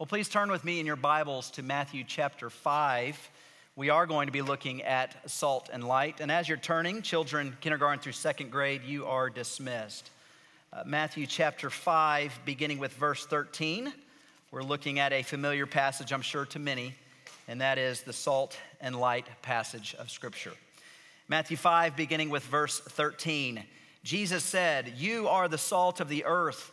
Well, please turn with me in your Bibles to Matthew chapter 5. We are going to be looking at salt and light. And as you're turning, children, kindergarten through second grade, you are dismissed. Uh, Matthew chapter 5, beginning with verse 13. We're looking at a familiar passage, I'm sure, to many, and that is the salt and light passage of Scripture. Matthew 5, beginning with verse 13. Jesus said, You are the salt of the earth,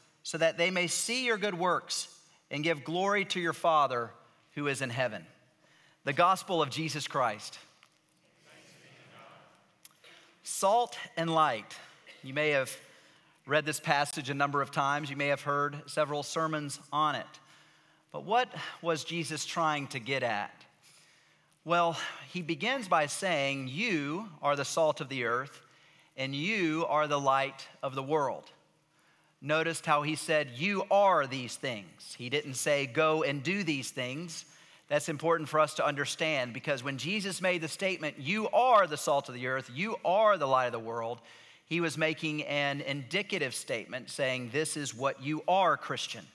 so that they may see your good works and give glory to your Father who is in heaven. The gospel of Jesus Christ. Salt and light. You may have read this passage a number of times, you may have heard several sermons on it. But what was Jesus trying to get at? Well, he begins by saying, You are the salt of the earth, and you are the light of the world. Noticed how he said, You are these things. He didn't say, Go and do these things. That's important for us to understand because when Jesus made the statement, You are the salt of the earth, you are the light of the world, he was making an indicative statement saying, This is what you are, Christian.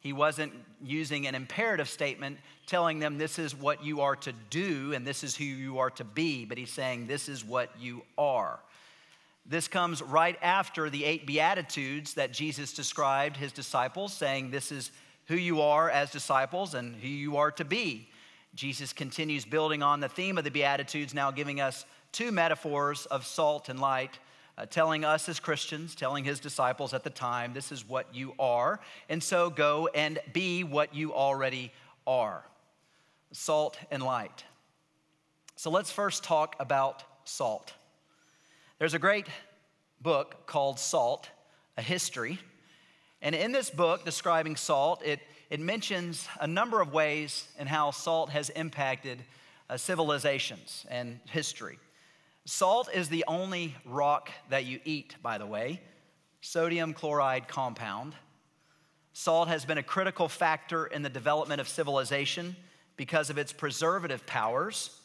He wasn't using an imperative statement telling them this is what you are to do and this is who you are to be, but he's saying this is what you are. This comes right after the eight Beatitudes that Jesus described his disciples, saying, This is who you are as disciples and who you are to be. Jesus continues building on the theme of the Beatitudes, now giving us two metaphors of salt and light uh, telling us as Christians, telling his disciples at the time, this is what you are. And so go and be what you already are salt and light. So let's first talk about salt. There's a great book called Salt, a history. And in this book describing salt, it, it mentions a number of ways in how salt has impacted uh, civilizations and history. Salt is the only rock that you eat, by the way, sodium chloride compound. Salt has been a critical factor in the development of civilization because of its preservative powers.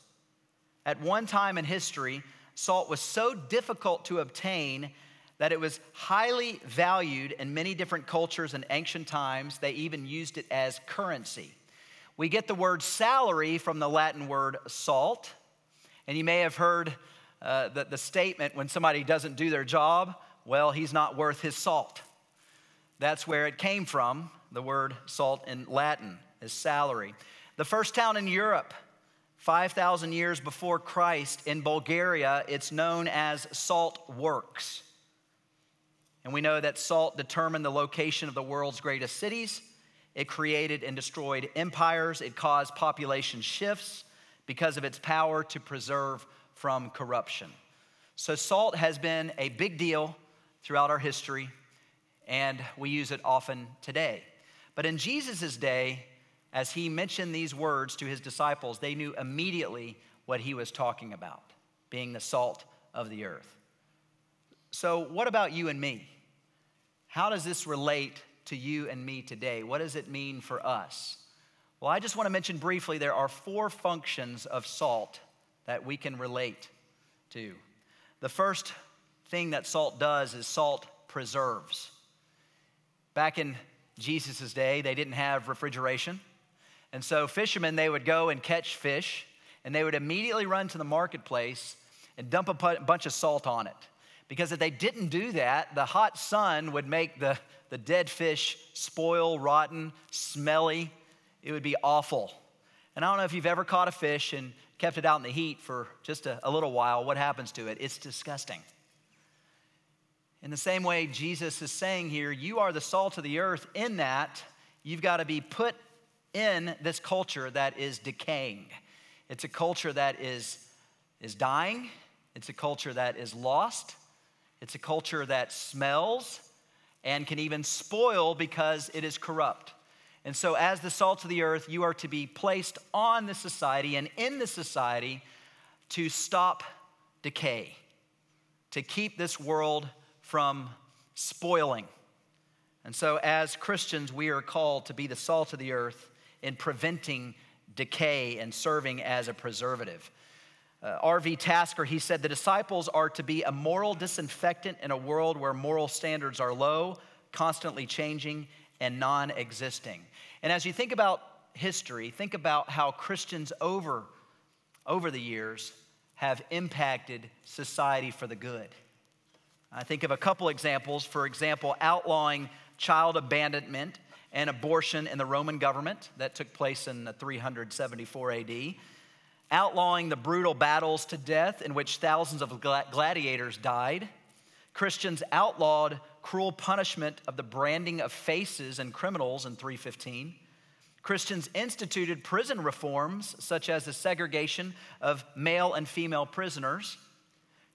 At one time in history, salt was so difficult to obtain that it was highly valued in many different cultures in ancient times. They even used it as currency. We get the word salary from the Latin word salt. And you may have heard uh, the, the statement when somebody doesn't do their job, well, he's not worth his salt. That's where it came from. The word salt in Latin is salary. The first town in Europe, 5,000 years before Christ, in Bulgaria, it's known as Salt Works. And we know that salt determined the location of the world's greatest cities. It created and destroyed empires. It caused population shifts because of its power to preserve from corruption. So, salt has been a big deal throughout our history, and we use it often today. But in Jesus' day, as he mentioned these words to his disciples, they knew immediately what he was talking about being the salt of the earth. So, what about you and me? How does this relate to you and me today? What does it mean for us? Well, I just want to mention briefly there are four functions of salt that we can relate to. The first thing that salt does is salt preserves. Back in Jesus' day, they didn't have refrigeration. And so fishermen, they would go and catch fish, and they would immediately run to the marketplace and dump a bunch of salt on it. Because if they didn't do that, the hot sun would make the, the dead fish spoil, rotten, smelly. It would be awful. And I don't know if you've ever caught a fish and kept it out in the heat for just a, a little while, what happens to it? It's disgusting. In the same way, Jesus is saying here, you are the salt of the earth, in that you've got to be put in this culture that is decaying. It's a culture that is, is dying, it's a culture that is lost, it's a culture that smells and can even spoil because it is corrupt. And so, as the salt of the earth, you are to be placed on the society and in the society to stop decay, to keep this world from spoiling. And so, as Christians, we are called to be the salt of the earth in preventing decay and serving as a preservative. Uh, R.V. Tasker, he said, the disciples are to be a moral disinfectant in a world where moral standards are low, constantly changing, and non existing. And as you think about history, think about how Christians over, over the years have impacted society for the good. I think of a couple examples. For example, outlawing child abandonment and abortion in the Roman government that took place in 374 AD, outlawing the brutal battles to death in which thousands of gladiators died. Christians outlawed cruel punishment of the branding of faces and criminals in 315. Christians instituted prison reforms, such as the segregation of male and female prisoners.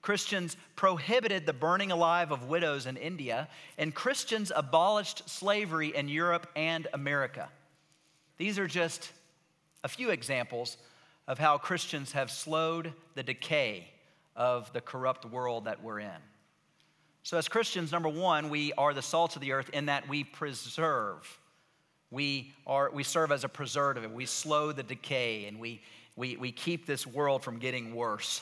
Christians prohibited the burning alive of widows in India, and Christians abolished slavery in Europe and America. These are just a few examples of how Christians have slowed the decay of the corrupt world that we're in. So, as Christians, number one, we are the salt of the earth in that we preserve. We, are, we serve as a preservative. We slow the decay and we, we, we keep this world from getting worse.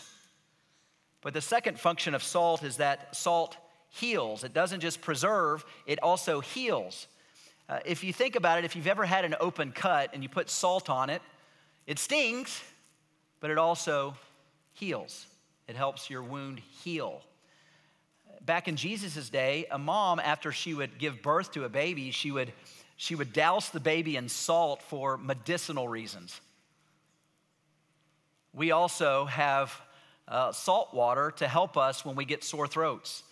But the second function of salt is that salt heals. It doesn't just preserve, it also heals. Uh, if you think about it, if you've ever had an open cut and you put salt on it, it stings, but it also heals. It helps your wound heal back in Jesus' day, a mom, after she would give birth to a baby, she would, she would douse the baby in salt for medicinal reasons. We also have uh, salt water to help us when we get sore throats.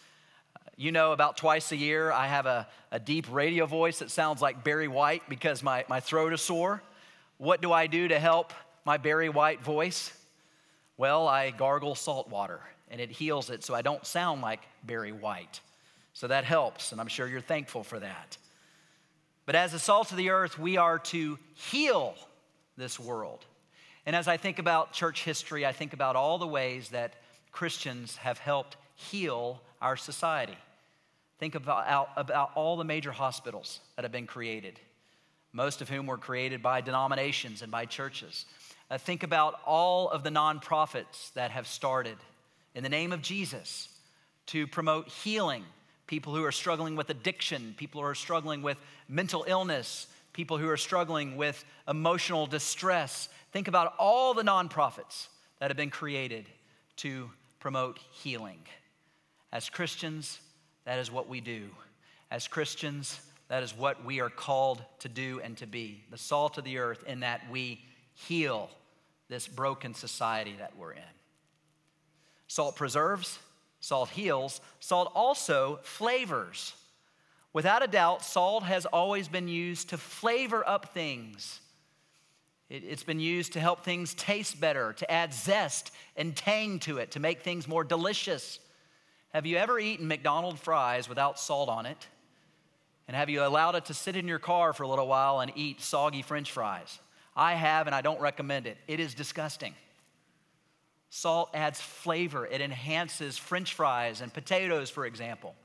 You know, about twice a year, I have a, a deep radio voice that sounds like Barry White because my, my throat is sore. What do I do to help my Barry White voice? Well, I gargle salt water and it heals it so I don't sound like Barry White. So that helps, and I'm sure you're thankful for that. But as the salt of the earth, we are to heal this world. And as I think about church history, I think about all the ways that Christians have helped heal our society. Think about, about all the major hospitals that have been created, most of whom were created by denominations and by churches. Uh, think about all of the nonprofits that have started in the name of Jesus to promote healing, people who are struggling with addiction, people who are struggling with mental illness, people who are struggling with emotional distress. Think about all the nonprofits that have been created to promote healing. As Christians, that is what we do. As Christians, that is what we are called to do and to be the salt of the earth, in that we heal this broken society that we're in. Salt preserves, salt heals, salt also flavors. Without a doubt, salt has always been used to flavor up things. It's been used to help things taste better, to add zest and tang to it, to make things more delicious. Have you ever eaten McDonald's fries without salt on it? And have you allowed it to sit in your car for a little while and eat soggy french fries? I have, and I don't recommend it. It is disgusting. Salt adds flavor, it enhances french fries and potatoes, for example,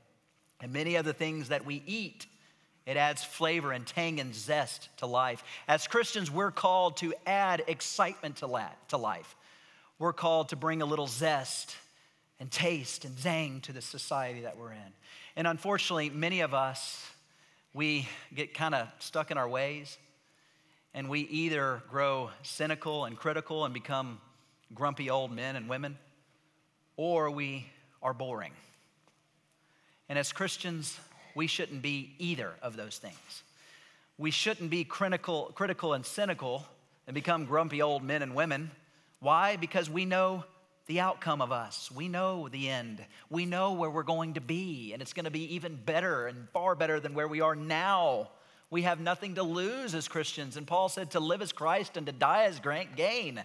and many other things that we eat. It adds flavor and tang and zest to life. As Christians, we're called to add excitement to life. We're called to bring a little zest and taste and zang to the society that we're in. And unfortunately, many of us, we get kind of stuck in our ways and we either grow cynical and critical and become grumpy old men and women, or we are boring. And as Christians, we shouldn't be either of those things. We shouldn't be critical, critical and cynical and become grumpy old men and women. Why? Because we know the outcome of us. We know the end. We know where we're going to be, and it's going to be even better and far better than where we are now. We have nothing to lose as Christians. And Paul said to live as Christ and to die as gain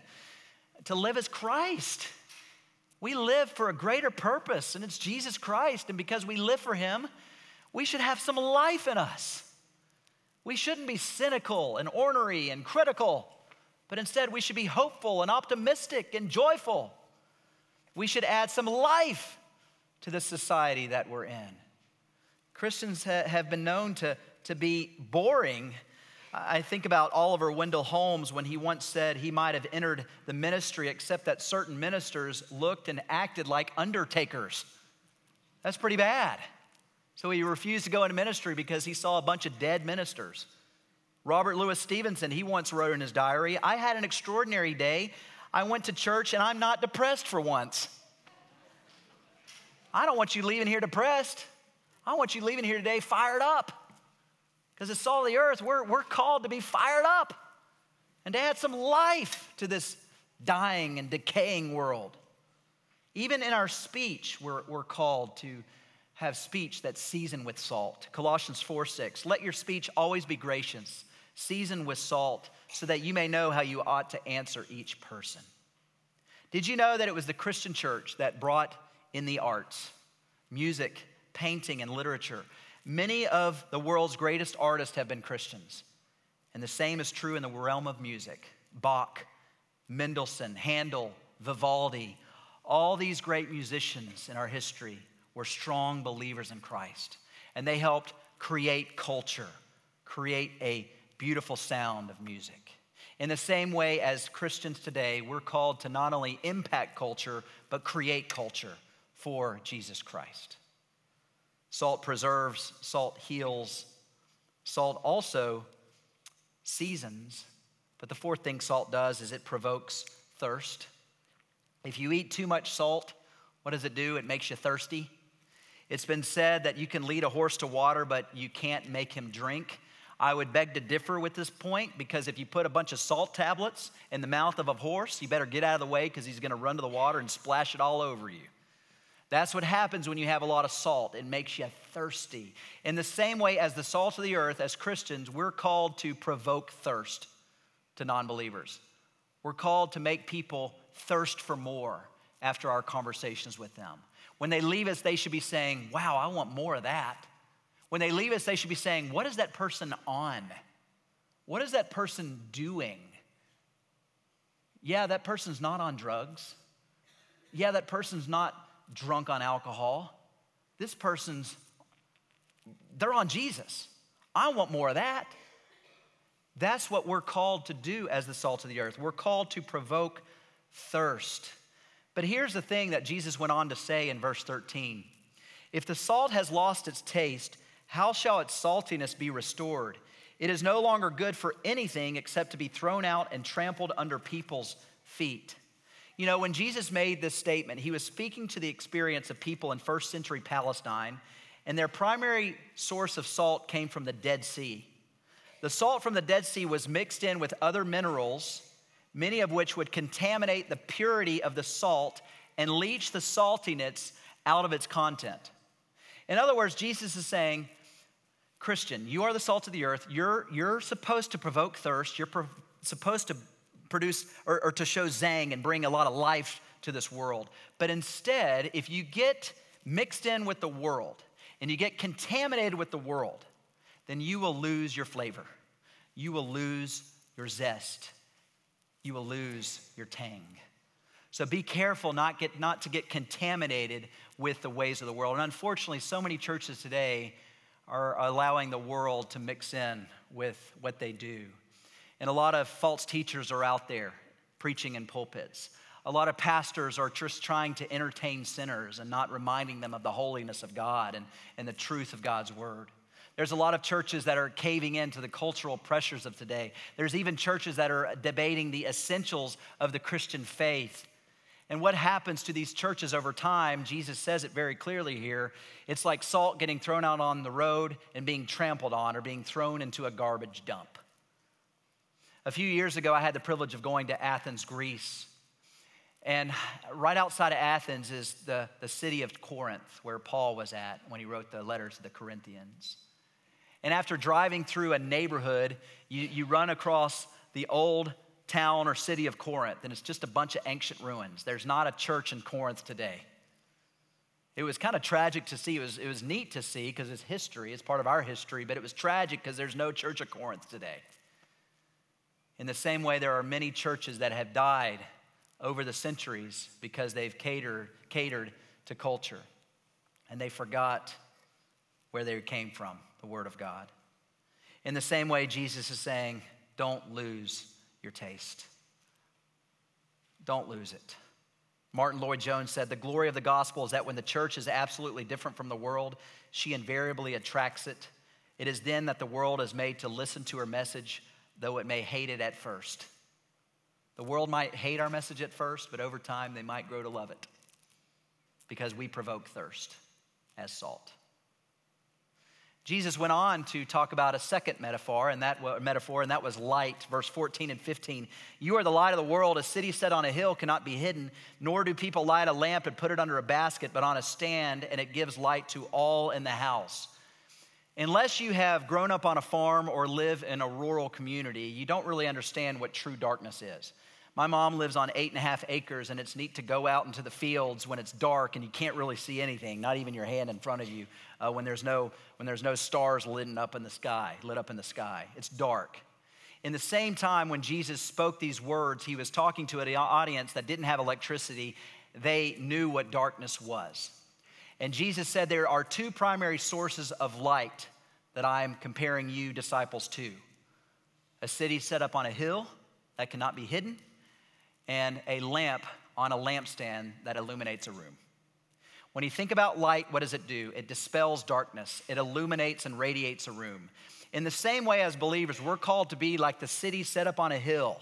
to live as Christ. We live for a greater purpose, and it's Jesus Christ. And because we live for Him, we should have some life in us. We shouldn't be cynical and ornery and critical, but instead we should be hopeful and optimistic and joyful. We should add some life to the society that we're in. Christians ha- have been known to, to be boring. I think about Oliver Wendell Holmes when he once said he might have entered the ministry, except that certain ministers looked and acted like undertakers. That's pretty bad. So he refused to go into ministry because he saw a bunch of dead ministers. Robert Louis Stevenson, he once wrote in his diary I had an extraordinary day. I went to church and I'm not depressed for once. I don't want you leaving here depressed. I want you leaving here today fired up. Because it's all the earth, we're, we're called to be fired up and to add some life to this dying and decaying world. Even in our speech, we're, we're called to have speech that's seasoned with salt. Colossians 4 6. Let your speech always be gracious, seasoned with salt, so that you may know how you ought to answer each person. Did you know that it was the Christian church that brought in the arts, music, painting, and literature? Many of the world's greatest artists have been Christians. And the same is true in the realm of music. Bach, Mendelssohn, Handel, Vivaldi, all these great musicians in our history were strong believers in Christ, and they helped create culture, create a beautiful sound of music. In the same way as Christians today, we're called to not only impact culture, but create culture for Jesus Christ. Salt preserves, salt heals, salt also seasons. But the fourth thing salt does is it provokes thirst. If you eat too much salt, what does it do? It makes you thirsty. It's been said that you can lead a horse to water, but you can't make him drink. I would beg to differ with this point because if you put a bunch of salt tablets in the mouth of a horse, you better get out of the way because he's going to run to the water and splash it all over you. That's what happens when you have a lot of salt. It makes you thirsty. In the same way as the salt of the earth, as Christians, we're called to provoke thirst to non believers. We're called to make people thirst for more after our conversations with them. When they leave us, they should be saying, Wow, I want more of that. When they leave us, they should be saying, What is that person on? What is that person doing? Yeah, that person's not on drugs. Yeah, that person's not drunk on alcohol. This person's, they're on Jesus. I want more of that. That's what we're called to do as the salt of the earth. We're called to provoke thirst. But here's the thing that Jesus went on to say in verse 13 If the salt has lost its taste, how shall its saltiness be restored? It is no longer good for anything except to be thrown out and trampled under people's feet. You know, when Jesus made this statement, he was speaking to the experience of people in first century Palestine, and their primary source of salt came from the Dead Sea. The salt from the Dead Sea was mixed in with other minerals many of which would contaminate the purity of the salt and leach the saltiness out of its content. In other words, Jesus is saying, Christian, you are the salt of the earth. You're, you're supposed to provoke thirst. You're pro- supposed to produce or, or to show zang and bring a lot of life to this world. But instead, if you get mixed in with the world and you get contaminated with the world, then you will lose your flavor. You will lose your zest you will lose your tang. So be careful not, get, not to get contaminated with the ways of the world. And unfortunately, so many churches today are allowing the world to mix in with what they do. And a lot of false teachers are out there preaching in pulpits. A lot of pastors are just trying to entertain sinners and not reminding them of the holiness of God and, and the truth of God's word. There's a lot of churches that are caving into the cultural pressures of today. There's even churches that are debating the essentials of the Christian faith. And what happens to these churches over time, Jesus says it very clearly here. It's like salt getting thrown out on the road and being trampled on or being thrown into a garbage dump. A few years ago, I had the privilege of going to Athens, Greece. And right outside of Athens is the, the city of Corinth, where Paul was at when he wrote the letters to the Corinthians. And after driving through a neighborhood, you, you run across the old town or city of Corinth, and it's just a bunch of ancient ruins. There's not a church in Corinth today. It was kind of tragic to see. It was, it was neat to see because it's history, it's part of our history, but it was tragic because there's no Church of Corinth today. In the same way, there are many churches that have died over the centuries because they've catered, catered to culture and they forgot where they came from the Word of God. In the same way, Jesus is saying, don't lose your taste. Don't lose it. Martyn Lloyd-Jones said, The glory of the gospel is that when the church is absolutely different from the world, she invariably attracts it. It is then that the world is made to listen to her message, though it may hate it at first. The world might hate our message at first, but over time they might grow to love it because we provoke thirst as salt. Jesus went on to talk about a second metaphor, and that metaphor, and that was light. Verse 14 and 15. You are the light of the world. A city set on a hill cannot be hidden, nor do people light a lamp and put it under a basket, but on a stand, and it gives light to all in the house. Unless you have grown up on a farm or live in a rural community, you don't really understand what true darkness is. My mom lives on eight and a half acres, and it's neat to go out into the fields when it's dark and you can't really see anything, not even your hand in front of you, uh, when, there's no, when there's no stars lit up in the sky, lit up in the sky. It's dark. In the same time, when Jesus spoke these words, he was talking to an audience that didn't have electricity. They knew what darkness was. And Jesus said, There are two primary sources of light that I'm comparing you, disciples, to a city set up on a hill that cannot be hidden, and a lamp on a lampstand that illuminates a room. When you think about light, what does it do? It dispels darkness, it illuminates and radiates a room. In the same way, as believers, we're called to be like the city set up on a hill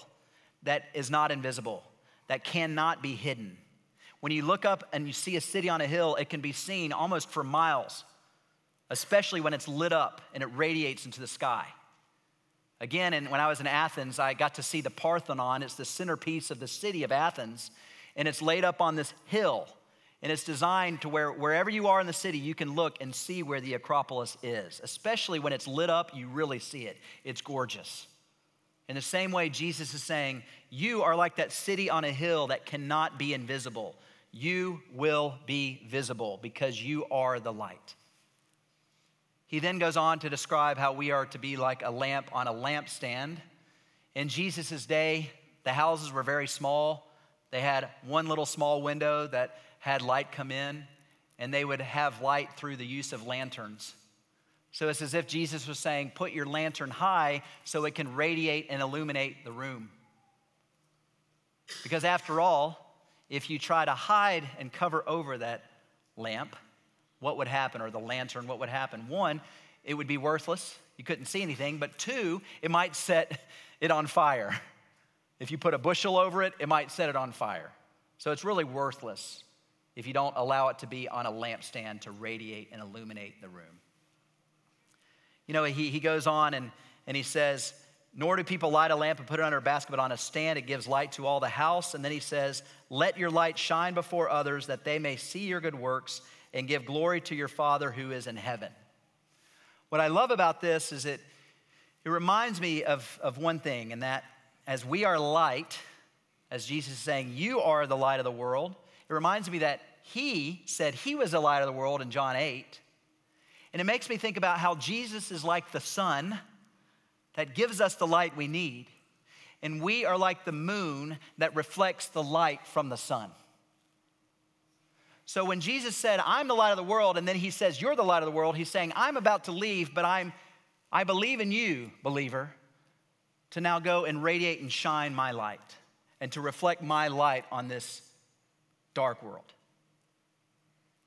that is not invisible, that cannot be hidden. When you look up and you see a city on a hill, it can be seen almost for miles, especially when it's lit up and it radiates into the sky. Again, and when I was in Athens, I got to see the Parthenon. It's the centerpiece of the city of Athens, and it's laid up on this hill. And it's designed to where wherever you are in the city, you can look and see where the Acropolis is. Especially when it's lit up, you really see it. It's gorgeous. In the same way, Jesus is saying, You are like that city on a hill that cannot be invisible. You will be visible because you are the light. He then goes on to describe how we are to be like a lamp on a lampstand. In Jesus' day, the houses were very small. They had one little small window that had light come in, and they would have light through the use of lanterns. So it's as if Jesus was saying, Put your lantern high so it can radiate and illuminate the room. Because after all, if you try to hide and cover over that lamp, what would happen, or the lantern, what would happen? One, it would be worthless. You couldn't see anything. But two, it might set it on fire. If you put a bushel over it, it might set it on fire. So it's really worthless if you don't allow it to be on a lampstand to radiate and illuminate the room. You know, he, he goes on and, and he says, Nor do people light a lamp and put it under a basket, but on a stand. It gives light to all the house. And then he says, Let your light shine before others that they may see your good works and give glory to your Father who is in heaven. What I love about this is it, it reminds me of, of one thing, and that as we are light, as Jesus is saying, You are the light of the world, it reminds me that He said He was the light of the world in John 8. And it makes me think about how Jesus is like the sun that gives us the light we need, and we are like the moon that reflects the light from the sun. So when Jesus said, I'm the light of the world, and then he says, You're the light of the world, he's saying, I'm about to leave, but I'm, I believe in you, believer, to now go and radiate and shine my light and to reflect my light on this dark world.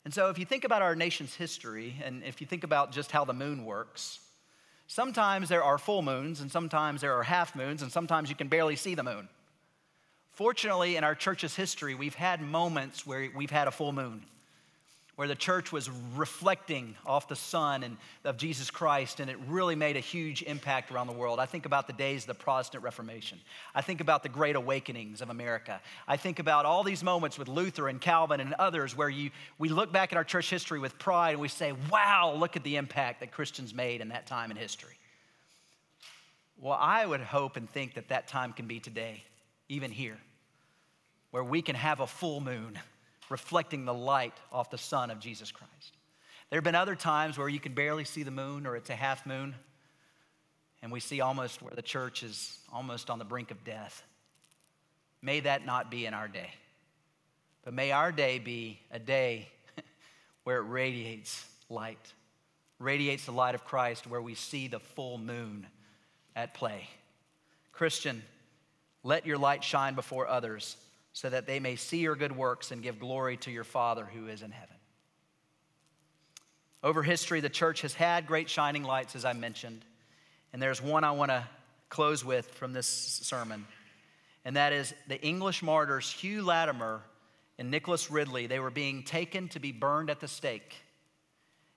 And so, if you think about our nation's history, and if you think about just how the moon works, sometimes there are full moons, and sometimes there are half moons, and sometimes you can barely see the moon. Fortunately, in our church's history, we've had moments where we've had a full moon, where the church was reflecting off the sun and of Jesus Christ, and it really made a huge impact around the world. I think about the days of the Protestant Reformation. I think about the great awakenings of America. I think about all these moments with Luther and Calvin and others where you, we look back at our church history with pride and we say, wow, look at the impact that Christians made in that time in history. Well, I would hope and think that that time can be today, even here where we can have a full moon reflecting the light off the sun of Jesus Christ. There have been other times where you can barely see the moon or it's a half moon, and we see almost where the church is almost on the brink of death. May that not be in our day, but may our day be a day where it radiates light, radiates the light of Christ, where we see the full moon at play. Christian, let your light shine before others so that they may see your good works and give glory to your Father who is in heaven. Over history, the church has had great shining lights, as I mentioned. And there's one I want to close with from this sermon, and that is the English martyrs Hugh Latimer and Nicholas Ridley. They were being taken to be burned at the stake.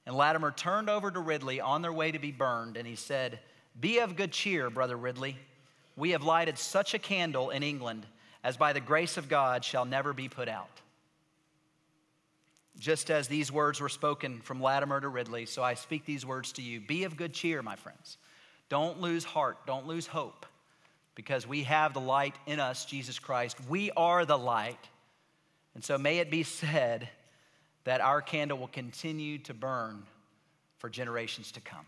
And Latimer turned over to Ridley on their way to be burned, and he said, Be of good cheer, Brother Ridley. We have lighted such a candle in England as by the grace of God shall never be put out. Just as these words were spoken from Latimer to Ridley, so I speak these words to you. Be of good cheer, my friends. Don't lose heart, don't lose hope, because we have the light in us, Jesus Christ. We are the light. And so may it be said that our candle will continue to burn for generations to come.